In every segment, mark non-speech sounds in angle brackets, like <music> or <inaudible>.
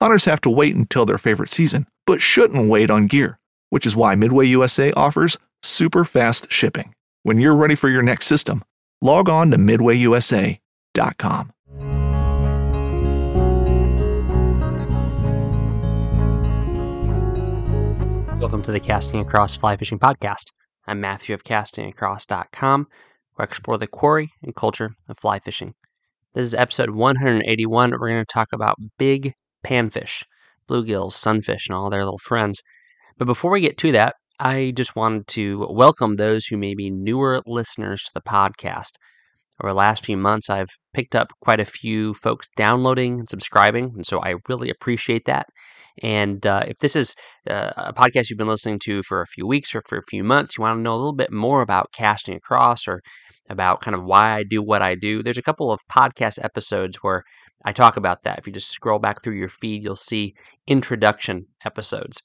Hunters have to wait until their favorite season, but shouldn't wait on gear, which is why Midway USA offers super fast shipping. When you're ready for your next system, log on to MidwayUSA.com. Welcome to the Casting Across Fly Fishing Podcast. I'm Matthew of castingacross.com, where I explore the quarry and culture of fly fishing. This is episode 181. We're going to talk about big panfish, bluegills, sunfish, and all their little friends. But before we get to that, I just wanted to welcome those who may be newer listeners to the podcast. Over the last few months, I've picked up quite a few folks downloading and subscribing, and so I really appreciate that. And uh, if this is uh, a podcast you've been listening to for a few weeks or for a few months, you want to know a little bit more about casting across or about kind of why I do what I do, there's a couple of podcast episodes where I talk about that. If you just scroll back through your feed, you'll see introduction episodes.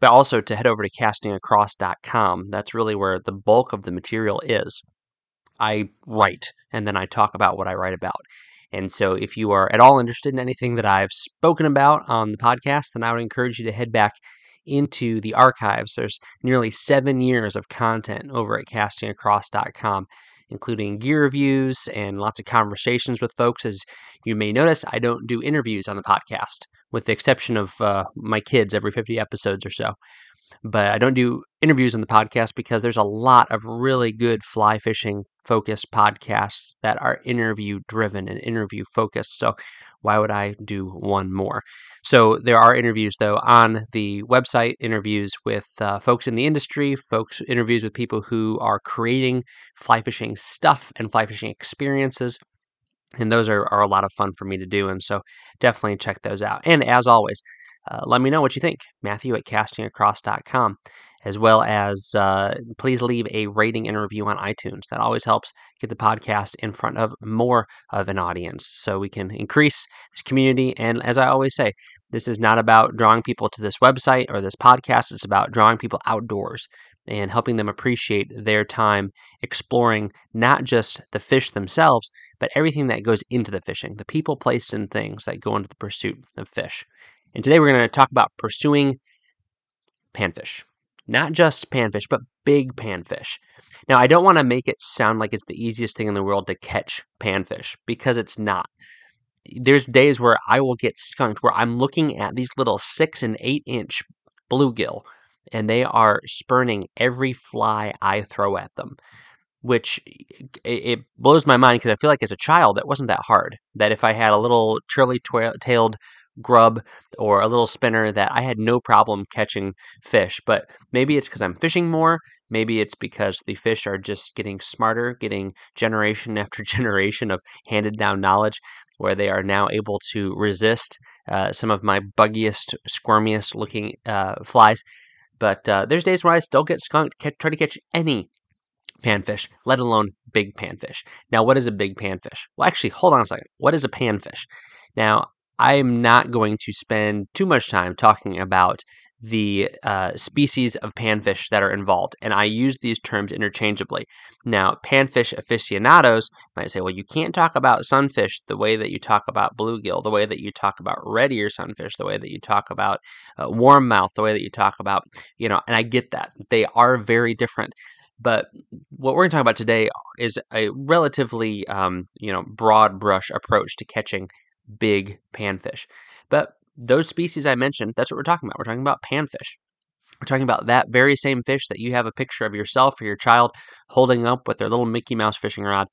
But also to head over to castingacross.com, that's really where the bulk of the material is. I write and then I talk about what I write about. And so, if you are at all interested in anything that I've spoken about on the podcast, then I would encourage you to head back into the archives. There's nearly seven years of content over at castingacross.com, including gear reviews and lots of conversations with folks. As you may notice, I don't do interviews on the podcast, with the exception of uh, my kids every 50 episodes or so. But I don't do interviews on the podcast because there's a lot of really good fly fishing focused podcasts that are interview driven and interview focused. So why would I do one more? So there are interviews though on the website, interviews with uh, folks in the industry, folks interviews with people who are creating fly fishing stuff and fly fishing experiences. And those are, are a lot of fun for me to do. And so definitely check those out. And as always, uh, let me know what you think. Matthew at castingacross.com as well as uh, please leave a rating and review on iTunes. That always helps get the podcast in front of more of an audience so we can increase this community. And as I always say, this is not about drawing people to this website or this podcast, it's about drawing people outdoors and helping them appreciate their time exploring not just the fish themselves, but everything that goes into the fishing, the people, place, and things that go into the pursuit of fish. And today we're going to talk about pursuing panfish. Not just panfish, but big panfish. Now, I don't want to make it sound like it's the easiest thing in the world to catch panfish because it's not. There's days where I will get skunked where I'm looking at these little six and eight inch bluegill and they are spurning every fly I throw at them, which it blows my mind because I feel like as a child that wasn't that hard. That if I had a little curly tailed grub or a little spinner that I had no problem catching fish. But maybe it's because I'm fishing more. Maybe it's because the fish are just getting smarter, getting generation <laughs> after generation of handed down knowledge where they are now able to resist uh, some of my buggiest, squirmiest looking uh, flies. But uh, there's days where I still get skunked, catch, try to catch any panfish, let alone big panfish. Now, what is a big panfish? Well, actually, hold on a second. What is a panfish? Now, I'm not going to spend too much time talking about the uh, species of panfish that are involved, and I use these terms interchangeably. Now, panfish aficionados might say, well, you can't talk about sunfish the way that you talk about bluegill, the way that you talk about red ear sunfish, the way that you talk about uh, warmouth, the way that you talk about, you know, and I get that. They are very different. But what we're going to talk about today is a relatively, um, you know, broad brush approach to catching big panfish. But those species I mentioned, that's what we're talking about. We're talking about panfish. We're talking about that very same fish that you have a picture of yourself or your child holding up with their little Mickey Mouse fishing rod.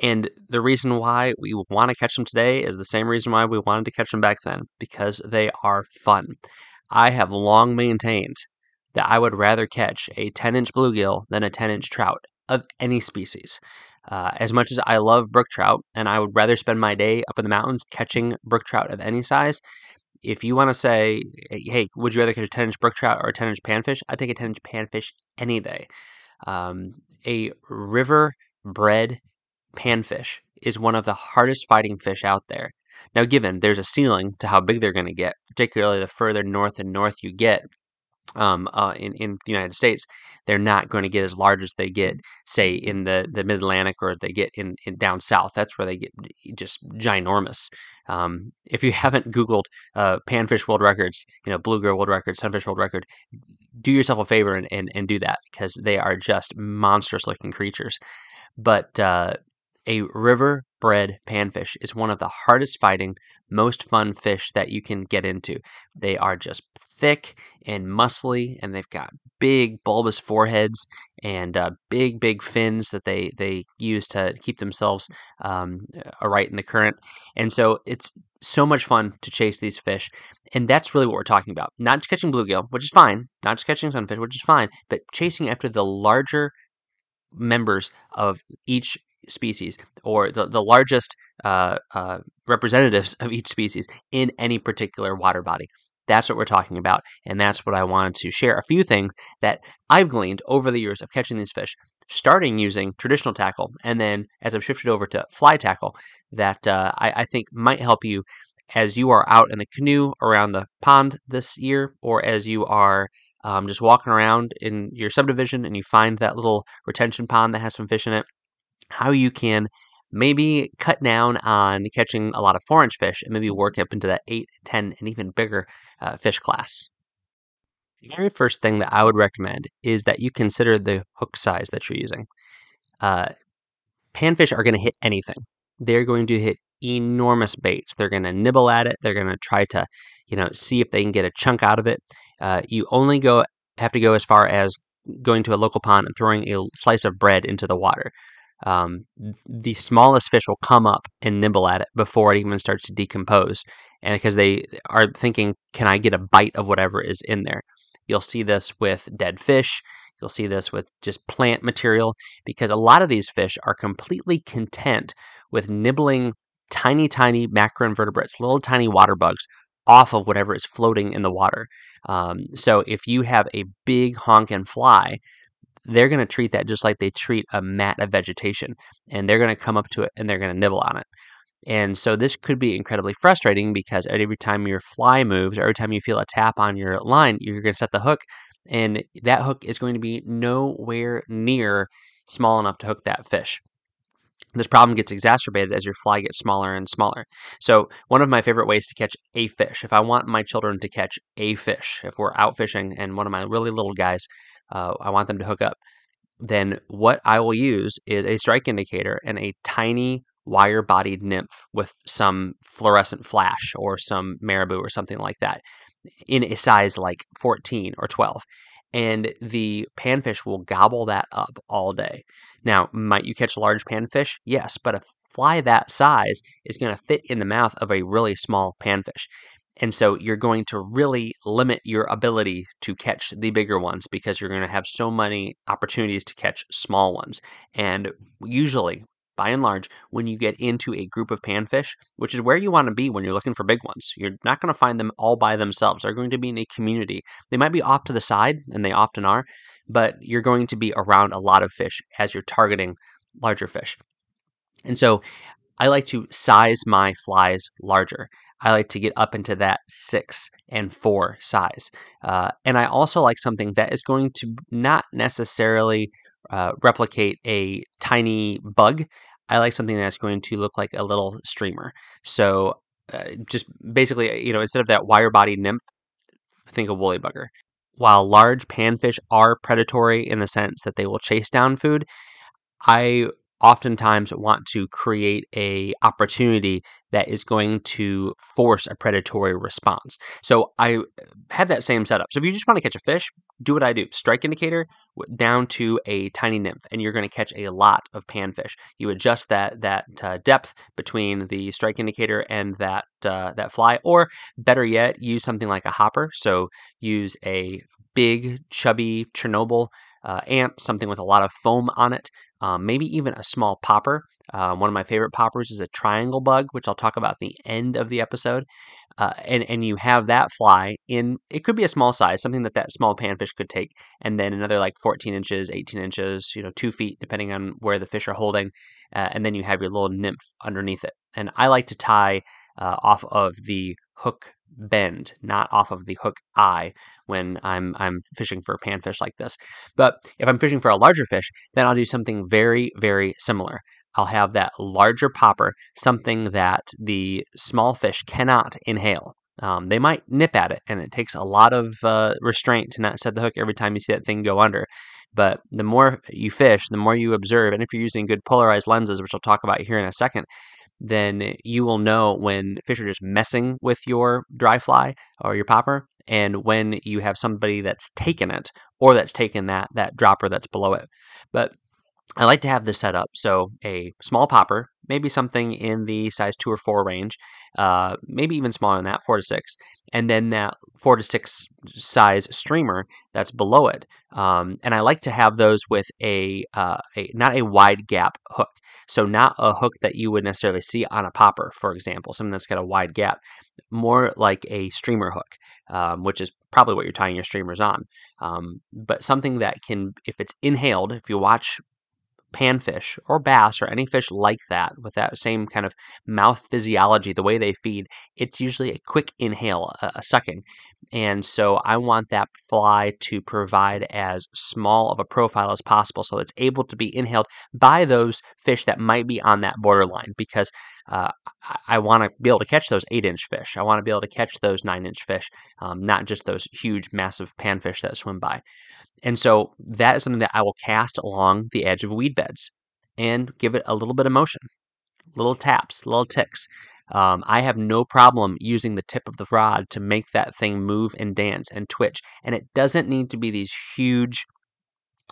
And the reason why we want to catch them today is the same reason why we wanted to catch them back then, because they are fun. I have long maintained that I would rather catch a 10 inch bluegill than a 10 inch trout of any species. Uh, as much as I love brook trout, and I would rather spend my day up in the mountains catching brook trout of any size, if you want to say, hey, would you rather catch a 10 inch brook trout or a 10 inch panfish? I'd take a 10 inch panfish any day. Um, a river bred panfish is one of the hardest fighting fish out there. Now, given there's a ceiling to how big they're going to get, particularly the further north and north you get, um, uh, in in the United States, they're not going to get as large as they get, say, in the the Mid Atlantic or they get in, in down south. That's where they get just ginormous. Um, if you <laughs> haven't Googled uh, panfish world records, you know, bluegill world record, sunfish world record, do yourself a favor and, and, and do that because they are just monstrous looking creatures. But uh, a river bred panfish is one of the hardest fighting, most fun fish that you can get into. They are just thick and muscly, and they've got big bulbous foreheads and uh, big, big fins that they they use to keep themselves um, right in the current. And so it's so much fun to chase these fish, and that's really what we're talking about. Not just catching bluegill, which is fine. Not just catching sunfish, which is fine, but chasing after the larger members of each species or the, the largest uh, uh, representatives of each species in any particular water body. That's what we're talking about, and that's what I wanted to share. A few things that I've gleaned over the years of catching these fish, starting using traditional tackle, and then as I've shifted over to fly tackle, that uh, I, I think might help you as you are out in the canoe around the pond this year, or as you are um, just walking around in your subdivision and you find that little retention pond that has some fish in it how you can maybe cut down on catching a lot of four inch fish and maybe work up into that 8, 10, and even bigger uh, fish class. The very first thing that I would recommend is that you consider the hook size that you're using. Uh, panfish are going to hit anything. They're going to hit enormous baits. They're going to nibble at it. They're going to try to, you know, see if they can get a chunk out of it. Uh, you only go have to go as far as going to a local pond and throwing a slice of bread into the water um, the smallest fish will come up and nibble at it before it even starts to decompose. And because they are thinking, can I get a bite of whatever is in there? You'll see this with dead fish. You'll see this with just plant material because a lot of these fish are completely content with nibbling tiny, tiny macroinvertebrates, little tiny water bugs off of whatever is floating in the water. Um, so if you have a big honking fly they're going to treat that just like they treat a mat of vegetation. And they're going to come up to it and they're going to nibble on it. And so this could be incredibly frustrating because every time your fly moves, every time you feel a tap on your line, you're going to set the hook, and that hook is going to be nowhere near small enough to hook that fish. This problem gets exacerbated as your fly gets smaller and smaller. So, one of my favorite ways to catch a fish, if I want my children to catch a fish, if we're out fishing and one of my really little guys uh, I want them to hook up, then what I will use is a strike indicator and a tiny wire bodied nymph with some fluorescent flash or some marabou or something like that in a size like 14 or 12. And the panfish will gobble that up all day. Now, might you catch a large panfish? Yes, but a fly that size is going to fit in the mouth of a really small panfish. And so you're going to really limit your ability to catch the bigger ones because you're going to have so many opportunities to catch small ones. And usually, by and large, when you get into a group of panfish, which is where you want to be when you're looking for big ones, you're not going to find them all by themselves. They're going to be in a community. They might be off to the side, and they often are, but you're going to be around a lot of fish as you're targeting larger fish. And so I like to size my flies larger. I like to get up into that six and four size. Uh, and I also like something that is going to not necessarily uh, replicate a tiny bug. I like something that's going to look like a little streamer. So uh, just basically, you know, instead of that wire body nymph, think of woolly bugger. While large panfish are predatory in the sense that they will chase down food, I oftentimes want to create a opportunity that is going to force a predatory response. So I have that same setup. So if you just want to catch a fish, do what I do. Strike indicator down to a tiny nymph and you're going to catch a lot of panfish. You adjust that that uh, depth between the strike indicator and that uh, that fly or better yet use something like a hopper. So use a big chubby Chernobyl uh, ant, something with a lot of foam on it, um, maybe even a small popper. Uh, one of my favorite poppers is a triangle bug, which I'll talk about at the end of the episode. Uh, and and you have that fly in it could be a small size, something that that small panfish could take, and then another like 14 inches, 18 inches, you know, two feet, depending on where the fish are holding, uh, and then you have your little nymph underneath it. And I like to tie uh, off of the hook bend, not off of the hook eye when I'm I'm fishing for panfish like this. But if I'm fishing for a larger fish, then I'll do something very very similar. I'll have that larger popper, something that the small fish cannot inhale. Um, they might nip at it, and it takes a lot of uh, restraint to not set the hook every time you see that thing go under. But the more you fish, the more you observe, and if you're using good polarized lenses, which I'll talk about here in a second, then you will know when fish are just messing with your dry fly or your popper and when you have somebody that's taken it or that's taken that that dropper that's below it. But I like to have this set up so a small popper, maybe something in the size two or four range, uh, maybe even smaller than that, four to six, and then that four to six size streamer that's below it. Um, and I like to have those with a, uh, a not a wide gap hook, so not a hook that you would necessarily see on a popper, for example, something that's got a wide gap, more like a streamer hook, um, which is probably what you're tying your streamers on. Um, but something that can, if it's inhaled, if you watch panfish or bass or any fish like that with that same kind of mouth physiology, the way they feed, it's usually a quick inhale, a, a, sucking. And so I want that fly to provide as small of a profile as possible so it's able to be inhaled by those fish that might be on that borderline because uh, I want to be able to catch those eight inch fish. I want to be able to catch those nine inch fish, um, not just those huge, massive panfish that swim by. And so that is something that I will cast along the edge of weed beds and give it a little bit of motion, little taps, little ticks. Um, I have no problem using the tip of the rod to make that thing move and dance and twitch. And it doesn't need to be these huge,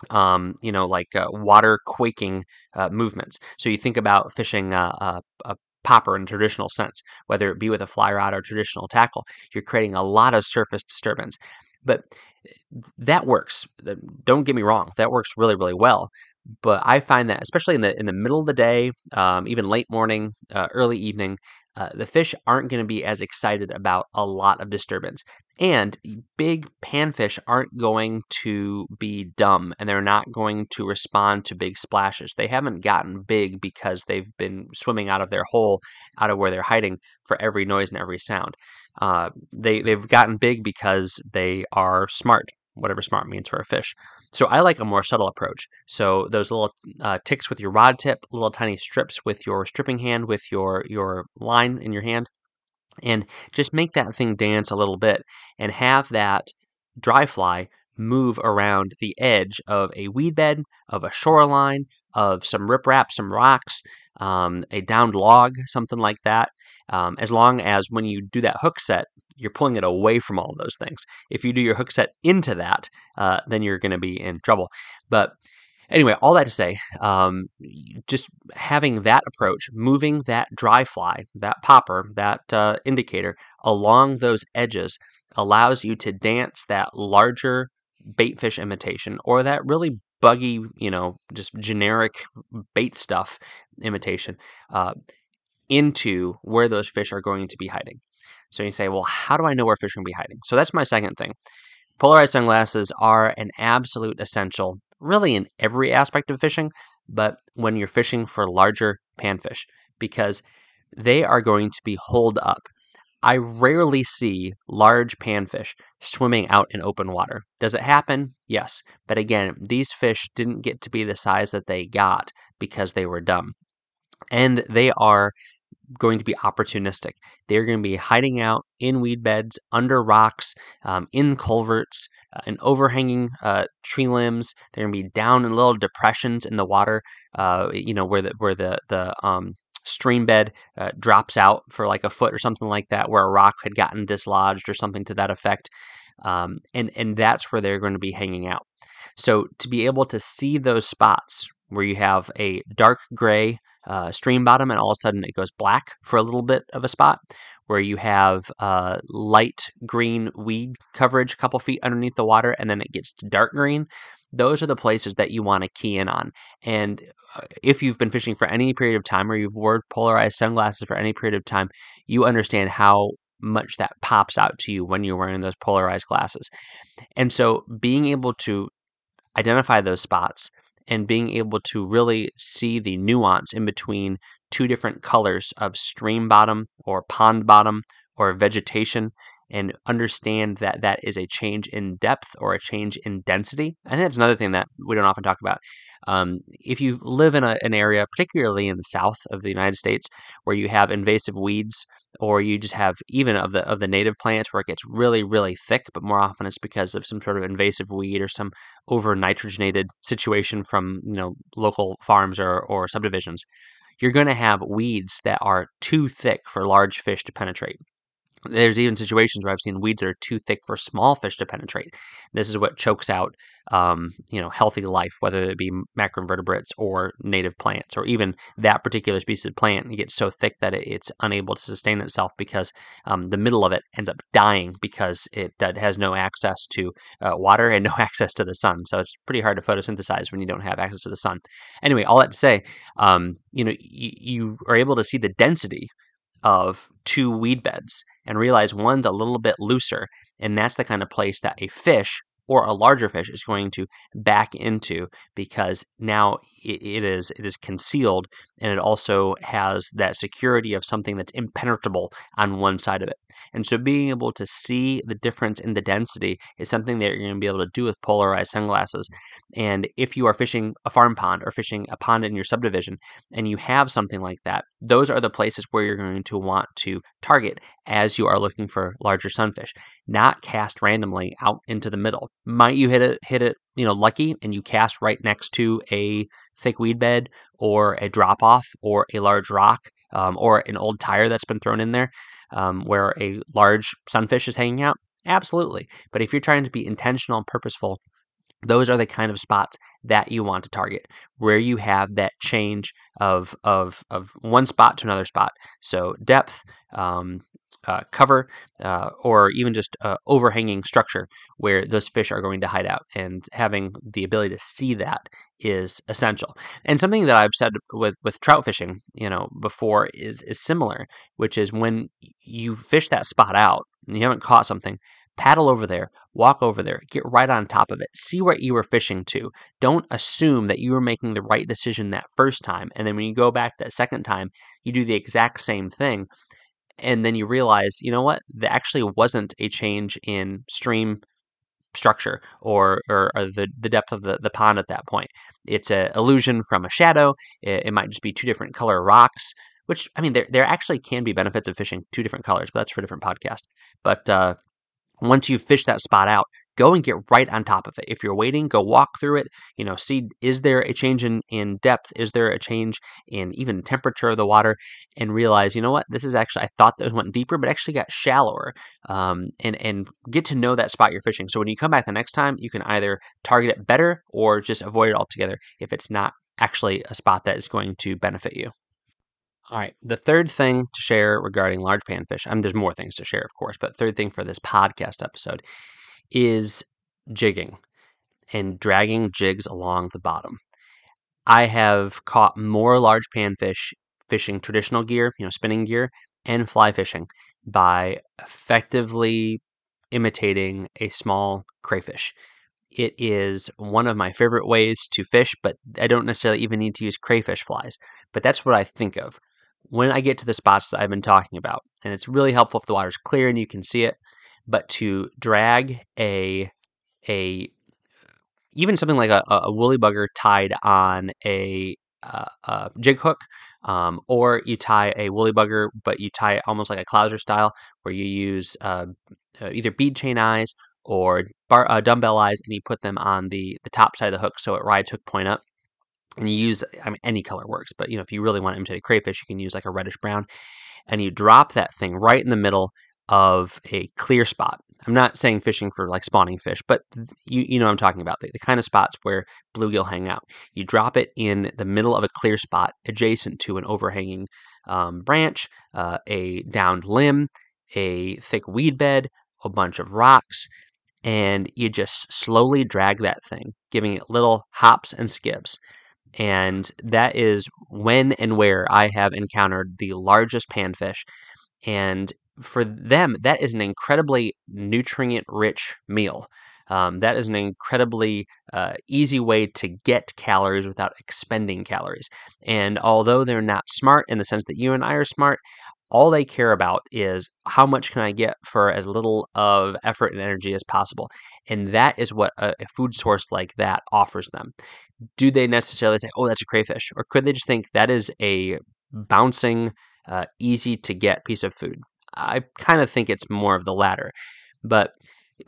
um, you know, like uh, water quaking uh, movements. So you think about fishing uh, a popper in a traditional sense, whether it be with a fly rod or traditional tackle, you're creating a lot of surface disturbance. But that works. Don't get me wrong, that works really, really well. But I find that, especially in the in the middle of the day, um, even late morning, uh, early evening, uh, the fish aren't going to be as excited about a lot of disturbance. And big panfish aren't going to be dumb and they're not going to respond to big splashes. They haven't gotten big because they've been swimming out of their hole, out of where they're hiding for every noise and every sound. Uh, they they've gotten big because they are smart, whatever smart means for a fish. So I like a more subtle approach. So those little uh, ticks with your rod tip, little tiny strips with your stripping hand, with your your line in your hand, and just make that thing dance a little bit, and have that dry fly move around the edge of a weed bed, of a shoreline, of some riprap, some rocks, um, a downed log, something like that. Um, as long as when you do that hook set, you're pulling it away from all of those things. If you do your hook set into that, uh, then you're going to be in trouble. But anyway, all that to say, um, just having that approach, moving that dry fly, that popper, that uh, indicator along those edges allows you to dance that larger baitfish imitation or that really buggy, you know, just generic bait stuff imitation uh, into where those fish are going to be hiding. So you say, well, how do I know where fish are going to be hiding? So that's my second thing. Polarized sunglasses are an absolute essential, really in every aspect of fishing, but when you're fishing for larger panfish, because they are going to be holed up. I rarely see large panfish swimming out in open water. Does it happen? Yes. But again, these fish didn't get to be the size that they got because they were dumb. And they are going to be opportunistic. They're going to be hiding out in weed beds, under rocks, um, in culverts, uh, in overhanging uh, tree limbs. They're going to be down in little depressions in the water, uh, you know, where the where the the um, stream bed uh, drops out for like a foot or something like that, where a rock had gotten dislodged or something to that effect. Um, and and that's where they're going to be hanging out. So to be able to see those spots where you have a dark gray uh, stream bottom and all of a sudden it goes black for a little bit of a spot, where you have uh, light green weed coverage a couple feet underneath the water and then it gets to dark green. Those are the places that you want to key in on. And uh, if you've been fishing for any period of time or you've worn polarized sunglasses for any period of time, you understand how much that pops out to you when you're wearing those polarized glasses. And so being able to identify those spots and being able to really see the nuance in between two different colors of stream bottom or pond bottom or vegetation and understand that that is a change in depth or a change in density. I think that's another thing that we don't often talk about. Um, if you live in a, an area, particularly in the south of the United States, where you have invasive weeds, or you just have even of the of the native plants where it gets really really thick, but more often it's because of some sort of invasive weed or some over nitrogenated situation from you know local farms or, or subdivisions. You're going to have weeds that are too thick for large fish to penetrate. There's even situations where I've seen weeds that are too thick for small fish to penetrate. This is what chokes out, um, you know, healthy life, whether it be macroinvertebrates or native plants, or even that particular species of plant. Gets so thick that it's unable to sustain itself because um, the middle of it ends up dying because it has no access to uh, water and no <laughs> access to the sun. So it's pretty hard to photosynthesize when you don't have access to the sun. Anyway, all that to say, um, you know, y- you are able to see the density of two weed beds and realize one's a little bit looser. And that's the kind of place that a fish or a larger fish is going to back into because now it is it is concealed and it also has that security of something that's impenetrable on one side of it. And so being able to see the difference in the density is something that you're going to be able to do with polarized sunglasses. And if you are fishing a farm pond or fishing a pond in your subdivision and you have something like that, those are the places where you're going to want to target as you are looking for larger sunfish, not cast randomly out into the middle. Might you hit it hit it, you know, lucky and you cast right next to a thick weed bed or a drop off or a large rock um, or an old tire that's been thrown in there um, where a large sunfish is hanging out? Absolutely. But if you're trying to be intentional and purposeful, those are the kind of spots that you want to target where you have that change of of of one spot to another spot so depth um, uh, cover uh, or even just uh, overhanging structure where those fish are going to hide out. And having the ability to see that is essential. And something that I've said with, with trout fishing, you know, before is is similar, which is when you fish that spot out and you haven't caught something, paddle over there, walk over there, get right on top of it, see what you were fishing to. Don't assume that you were making the right decision that first time. And then when you go back that second time, you do the exact same thing and then you realize, you know what, there actually wasn't a change in stream structure or, or, or, the, the depth of the, the pond at that point. It's an illusion from a shadow. It, it, might just be two different color rocks, which, I mean, there, there actually can be benefits of fishing two different colors, but that's for a different podcast. But uh, once you fish that spot out, go and get right on top of it. If you're waiting, go walk through it. You know, see is there a change in, in depth? Is there a change in even temperature of the water? And realize, you know what, this is actually I thought this went deeper, but actually got shallower. Um, and and get to know that spot you're fishing. So when you come back the next time, you can either target it better or just avoid it altogether if it's not actually a spot that is going to benefit you. All right. The third thing to share regarding large panfish, I mean, there's more things to share, of course, but third thing for this podcast episode is jigging and dragging mm. jigs along the bottom. I have caught more large panfish fishing traditional gear, you know, spinning gear, and fly fishing by effectively imitating a small crayfish. It is one of my favorite ways to fish, but I don't necessarily even need to use crayfish flies. But that's what I think of when I get to the spots that I've been talking about, and it's really helpful if the water's clear and you can see it, but to drag a a even something like a, a woolly bugger tied on a, uh, a jig hook, um, or you tie a woolly bugger, but you tie it almost like a clouser style, where you use uh, uh, either bead chain eyes or bar, uh, dumbbell eyes, and you put them on the the top side of the hook so it rides hook point up. And you use, I mean, any color works, but you know, if you really want to imitate a crayfish, you can use like a reddish brown, and you drop that thing right in the middle of a clear spot. I'm not saying fishing for like spawning fish, but you you know I'm talking about the, the kind of spots where bluegill hang out. You drop it in the middle of a clear spot adjacent to an overhanging um, branch, uh, a downed limb, a thick weed bed, a bunch of rocks, and you just slowly drag that thing, giving it little hops and skips. And that is when and where I have encountered the largest panfish. And for them, that is an incredibly nutrient rich meal. Um, that is an incredibly uh, easy way to get calories without expending calories. And although they're not smart in the sense that you and I are smart, all they care about is how much can I get for as little of effort and energy as possible. And that is what a, a food source like that offers them. Do they necessarily say, oh, that's a crayfish? Or could they just think that is a bouncing, uh, easy to get piece of food? I kind of think it's more of the latter. But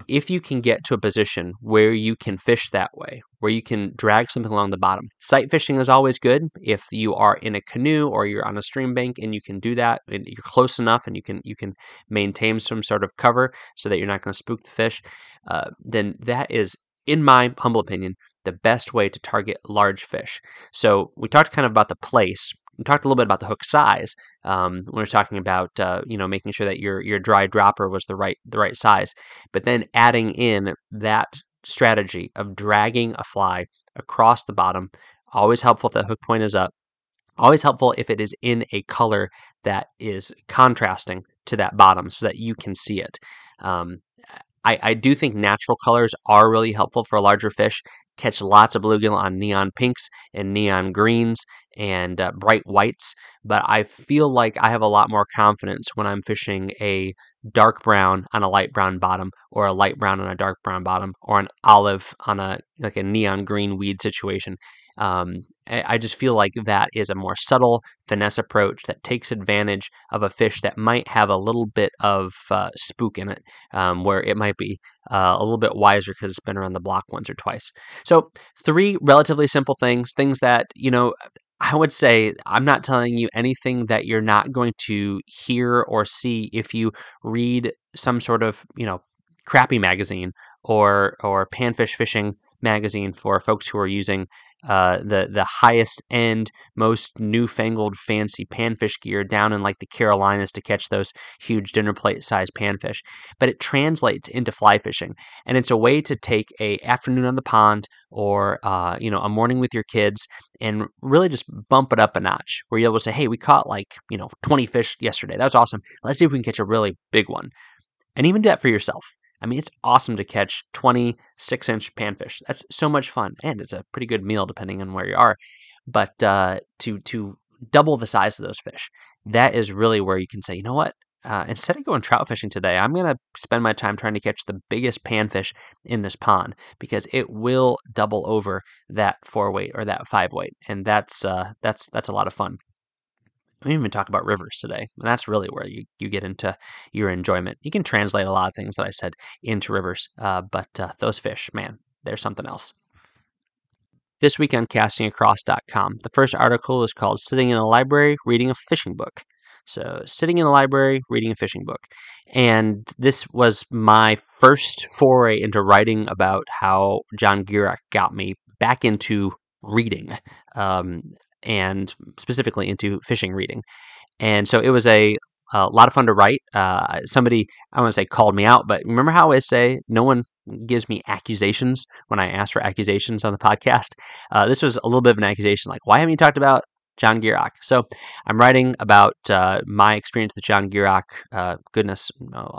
if you can get to a position where you can fish that way, where you can drag something along the bottom, sight fishing is always good. If you are in a canoe or you're on a stream bank and you can do that, and you're close enough and you can you can maintain some sort of cover so that you're not going to spook the fish, uh, then that is, in my humble opinion, the best way to target large fish. So we talked kind of about the place. We talked a little bit about the hook size, um, when we're talking about uh, you know making sure that your your dry dropper was the right the right size, but then adding in that strategy of dragging a fly across the bottom, always helpful if the hook point is up. Always helpful if it is in a color that is contrasting to that bottom so that you can see it. Um, I, I, do think natural colors are really helpful for larger fish catch lots of bluegill on neon pinks and neon greens and uh, bright whites, but I feel like I have a lot more confidence when I'm fishing a dark brown on a light brown bottom or a light brown on a dark brown bottom or an olive on a like a neon green weed situation um, I just feel like that is a more subtle finesse approach that takes advantage of a fish that might have a little bit of uh, spook in it, um, where it might be uh, a little bit wiser because it's been around the block once or twice. So, three relatively simple things, things that, you know, I would say I'm not telling you anything that you're not going to hear or see if you read some sort of, you know, crappie magazine or or panfish fishing magazine for folks who are using uh, the the highest end, most newfangled, fancy panfish gear down in like the Carolinas to catch those huge dinner plate sized panfish. But it translates into fly fishing, and it's a way to take a afternoon on the pond or uh, you know a morning with your kids and really just bump it up a notch. Where you're able to say, "Hey, we caught like you know 20 fish yesterday. That was awesome. Let's see if we can catch a really big one." And even do that for yourself. I mean, it's awesome to catch 26 inch panfish. That's so much fun, and it's a pretty good meal depending on where you are. But uh, to to double the size of those fish, that is really where you can say, you know what? Uh, instead of going trout fishing today, I'm going to spend my time trying to catch the biggest panfish in this pond because it will double over that four weight or that five weight, and that's uh, that's that's a lot of fun. We didn't even talk about rivers today. And that's really where you, you get into your enjoyment. You can translate a lot of things that I said into rivers, uh, but uh, those fish, man, they're something else. This week on castingacross.com, the first article is called Sitting in a Library Reading a Fishing Book. So, sitting in a library, reading a fishing book. And this was my first foray into writing about how John Gierach got me back into reading. Um, and specifically into fishing reading. And so it was a, a lot of fun to write. Uh, somebody, I want to say, called me out, but remember how I say no one gives me accusations when I ask for accusations on the podcast? Uh, this was a little bit of an accusation like, why haven't you talked about John Gierach. So I'm writing about uh, my experience with John Gierach, uh, goodness,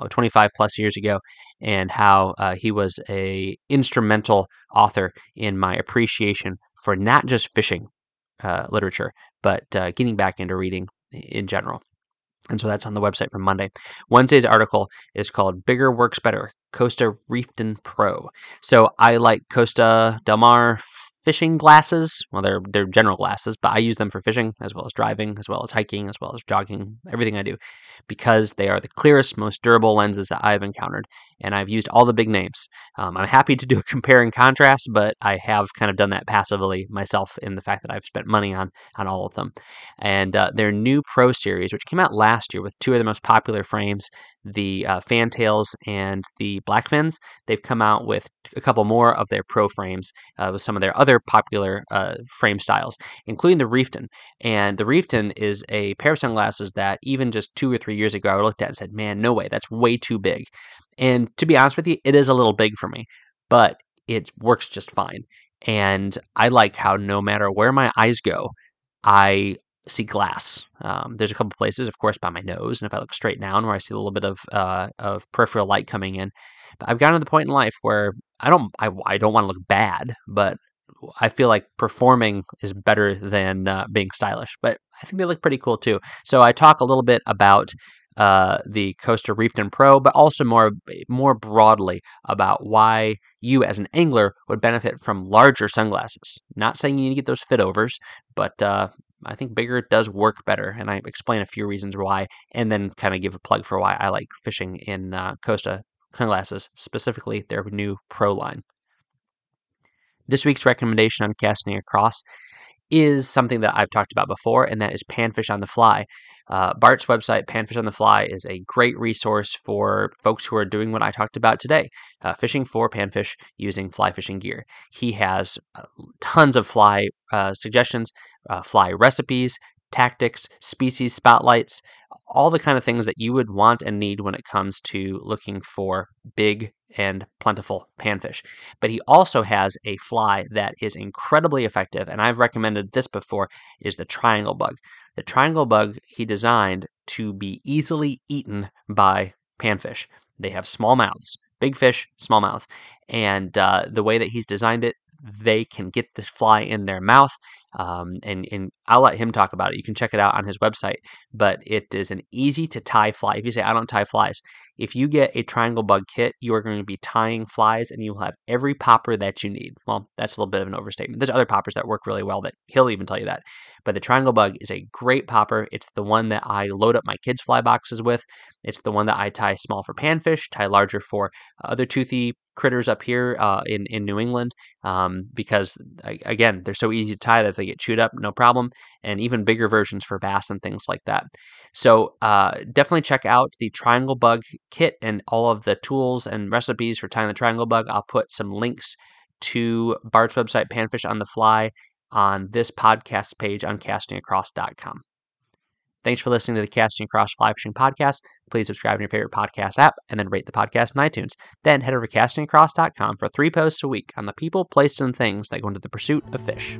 25 plus years ago, and how uh, he was a instrumental author in my appreciation for not just fishing, uh, literature, but uh, getting back into reading in general. And so that's on the website from Monday. Wednesday's article is called Bigger Works Better Costa Reefton Pro. So I like Costa Del Mar fishing glasses. Well, they're they're general glasses, but I use them for fishing as well as driving, as well as hiking, as well as jogging, everything I do, because they are the clearest, most durable lenses that I've encountered, and I've used all the big names. Um, I'm happy to do a compare and contrast, but I have kind of done that passively myself in the fact that I've spent money on on all of them. And uh, their new Pro series, which came out last year with two of the most popular frames, the uh, Fantails and the Blackfins, they've come out with a couple more of their Pro frames uh, with some of their other popular uh, frame styles, including the Reefton. And the Reefton is a pair of sunglasses that even just two or three years ago I looked at and said, man, no way, that's way too big. And to be honest with you, it is a little big for me, but it works just fine. And I like how no matter where my eyes go, I see glass. Um, there's a couple places, of course, by my nose, and if I look straight down, where I see a little bit of uh, of peripheral light coming in. But I've gotten to the point in life where I don't I, I don't want to look bad, but I feel like performing is better than uh, being stylish. But I think they look pretty cool too. So I talk a little bit about uh, the Costa Reefton Pro, but also more more broadly about why you as an angler would benefit from larger sunglasses. Not saying you need to get those fit overs, but uh, I think bigger does work better, and I explain a few reasons why, and then kind of give a plug for why I like fishing in uh, Costa sunglasses, specifically their new Pro line. This week's recommendation on casting across is something that I've talked about before, and that is Panfish on the Fly. Uh, Bart's website, Panfish on the Fly, is a great resource for folks who are doing what I talked about today uh, fishing for panfish using fly fishing gear. He has uh, tons of fly uh, suggestions, uh, fly recipes, tactics, species spotlights, all the kind of things that you would want and need when it comes to looking for big and plentiful panfish. But he also has a fly that is incredibly effective, and I've recommended this before, is the triangle bug. The triangle bug he designed to be easily eaten by panfish. They have small mouths, big fish, small mouths. And uh, the way that he's designed it, they can get the fly in their mouth um, and, and I'll let him talk about it. You can check it out on his website. But it is an easy to tie fly. If you say, I don't tie flies, if you get a triangle bug kit, you are going to be tying flies and you will have every popper that you need. Well, that's a little bit of an overstatement. There's other poppers that work really well that he'll even tell you that. But the triangle bug is a great popper. It's the one that I load up my kids' fly boxes with. It's the one that I tie small for panfish, tie larger for other toothy critters up here uh, in in New England um, because again they're so easy to tie that they get chewed up no problem, and even bigger versions for bass and things like that. So uh, definitely check out the Triangle Bug kit and all of the tools and recipes for tying the Triangle Bug. I'll put some links to Bart's website Panfish on the Fly on this podcast page on castingacross.com. Thanks for listening to the Casting Across Fly Fishing Podcast. Please subscribe to your favorite podcast app and then rate the podcast in iTunes. Then head over to castingacross.com for three posts a week on the people, places, and things that go into the pursuit of fish.